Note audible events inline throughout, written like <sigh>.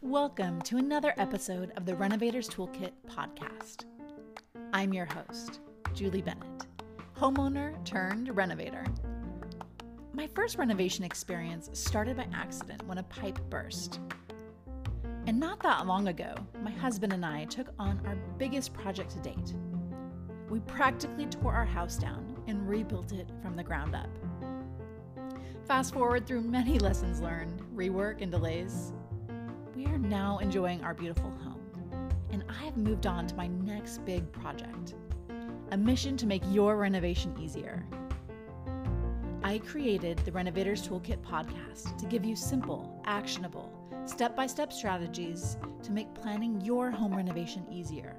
Welcome to another episode of the Renovators Toolkit podcast. I'm your host, Julie Bennett, homeowner turned renovator. My first renovation experience started by accident when a pipe burst. And not that long ago, my husband and I took on our biggest project to date. We practically tore our house down and rebuilt it from the ground up. Fast forward through many <laughs> lessons learned, rework, and delays, we are now enjoying our beautiful home, and I have moved on to my next big project a mission to make your renovation easier. I created the Renovators Toolkit podcast to give you simple, actionable, step by step strategies to make planning your home renovation easier.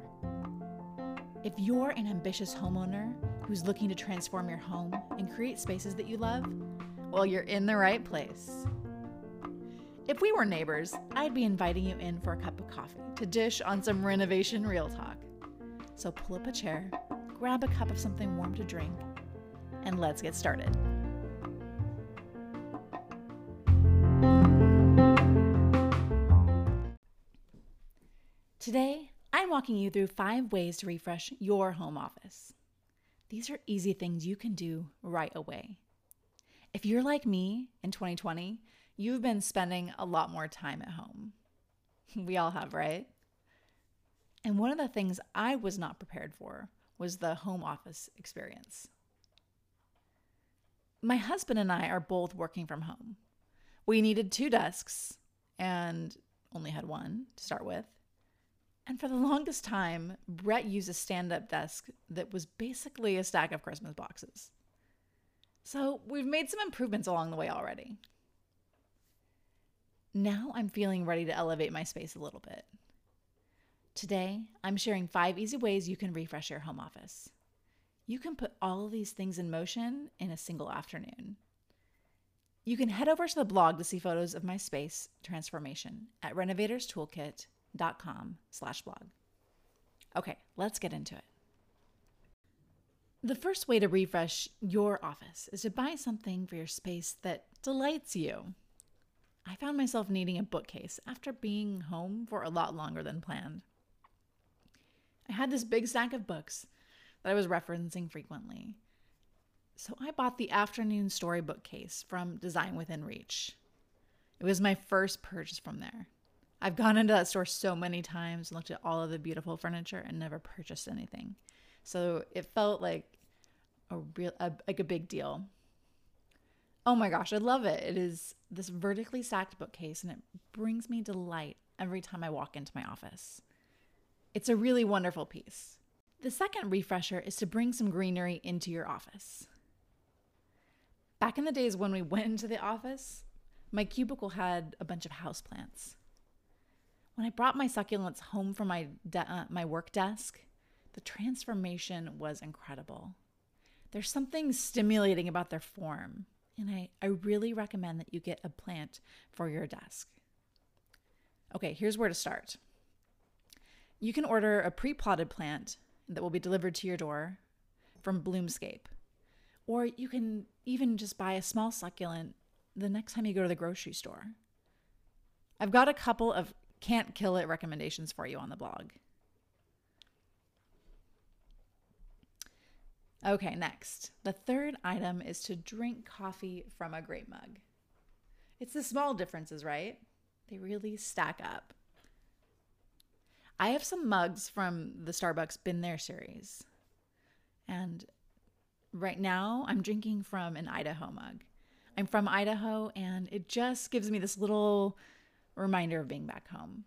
If you're an ambitious homeowner who's looking to transform your home and create spaces that you love, well, you're in the right place. If we were neighbors, I'd be inviting you in for a cup of coffee to dish on some renovation real talk. So pull up a chair, grab a cup of something warm to drink, and let's get started. Today, walking you through five ways to refresh your home office. These are easy things you can do right away. If you're like me in 2020, you've been spending a lot more time at home. <laughs> We all have, right? And one of the things I was not prepared for was the home office experience. My husband and I are both working from home. We needed two desks and only had one to start with. And for the longest time, Brett used a stand up desk that was basically a stack of Christmas boxes. So we've made some improvements along the way already. Now I'm feeling ready to elevate my space a little bit. Today, I'm sharing five easy ways you can refresh your home office. You can put all of these things in motion in a single afternoon. You can head over to the blog to see photos of my space transformation at renovatorstoolkit.com slash blog. Okay, let's get into it. The first way to refresh your office is to buy something for your space that delights you. I found myself needing a bookcase after being home for a lot longer than planned. I had this big stack of books that I was referencing frequently. So I bought the afternoon story bookcase from Design Within Reach. It was my first purchase from there. I've gone into that store so many times and looked at all of the beautiful furniture and never purchased anything. So it felt like a real a, like a big deal. Oh my gosh, I love it. It is this vertically stacked bookcase and it brings me delight every time I walk into my office. It's a really wonderful piece. The second refresher is to bring some greenery into your office. Back in the days when we <laughs> went into the office, my cubicle had a bunch of houseplants. When I brought my succulents home from my de- uh, my work desk, the transformation was incredible. There's something stimulating about their form and I, I really recommend that you get a plant for your desk. Okay, here's where to start. You can order a pre potted plant that will be delivered to your door from Bloomscape. Or you can even just buy a small succulent the next time you go to the grocery store. I've got a couple of can't kill it recommendations for you on the blog. Okay, next. The third item is to drink coffee from a great mug. It's the small differences, right? They really stack up. I have some mugs from the Starbucks Been There series. And right now I'm drinking from an Idaho mug. I'm from Idaho and it just gives me this little reminder of being back home.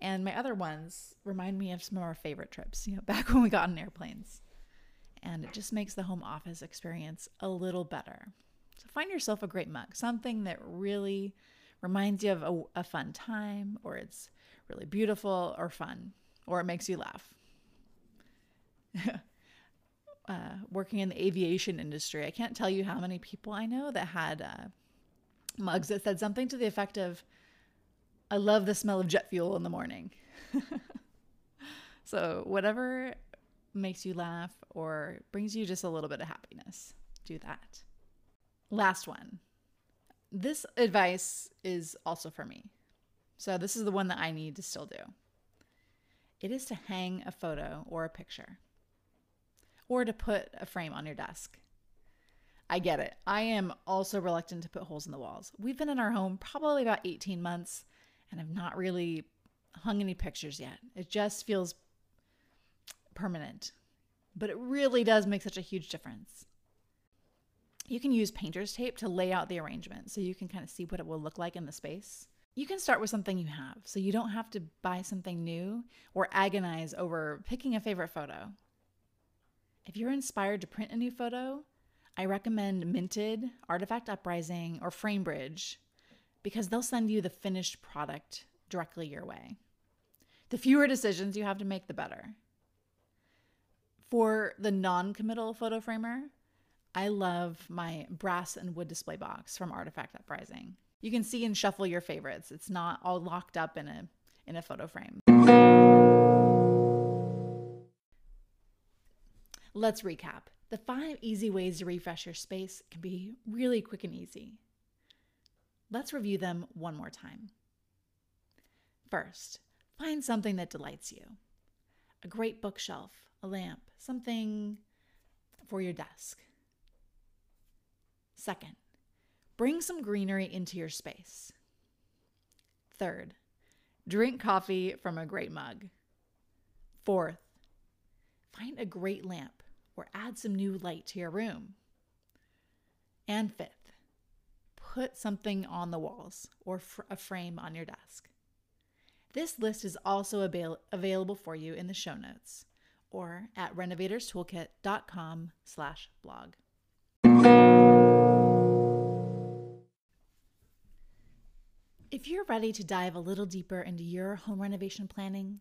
And my other ones remind me of some of our favorite trips, you know, <laughs> back when we got on airplanes and it just makes the home office experience a little better. So find yourself a great mug, something that really reminds you of a, a fun time, or it's really beautiful or fun, or it makes you laugh. <laughs> uh, working in the aviation industry, I can't tell you how many people I know that had uh, mugs that said something to the effect of, I love the smell of jet fuel in the morning. <laughs> so, whatever makes you laugh or brings you just a little bit of happiness. do that. Last one. This advice is also for me. So, this is the one that I need to still do. It is to hang a photo or a picture, or to put a frame on your desk. I get it. I am also reluctant to put holes in the walls. We've been in our home probably about 18 months and I've not really hung any pictures yet. It just feels permanent, but it really does make such a huge difference. You can use painter's tape to lay out the arrangement so you can kind of see what it will look like in the space. You can start with something you have so you don't have to buy something new or agonize over picking a favorite photo. If you're inspired to print a new photo, I recommend Minted, Artifact Uprising, or Framebridge because they'll send you the finished product directly your way. The fewer decisions you have to make, the better. For the non committal photo framer, I love my brass and wood display box from Artifact Uprising. You can see and shuffle your favorites. It's not all locked up in a in a photo frame. Let's recap. The five easy ways to refresh your space can be really quick and easy. Let's review them one more time. First, find something that delights you a great bookshelf, a lamp, something for your desk. Second, bring some greenery into your space. Third, drink coffee from a great mug. Fourth, find a great lamp or add some new light to your room. And fifth, put something on the walls or fr- a frame on your desk. This list is also avail- available for you in the show notes or at renovatorstoolkit.com slash blog. If you're ready to dive a little deeper into your home renovation planning,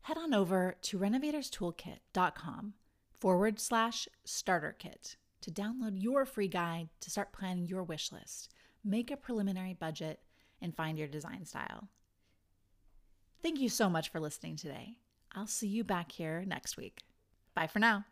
head on over to renovatorstoolkit.com forward slash starter kit to download your free guide to start planning your wish list, make a preliminary budget, and find your design style. Thank you so much for listening today. I'll see you back here next week. Bye for now.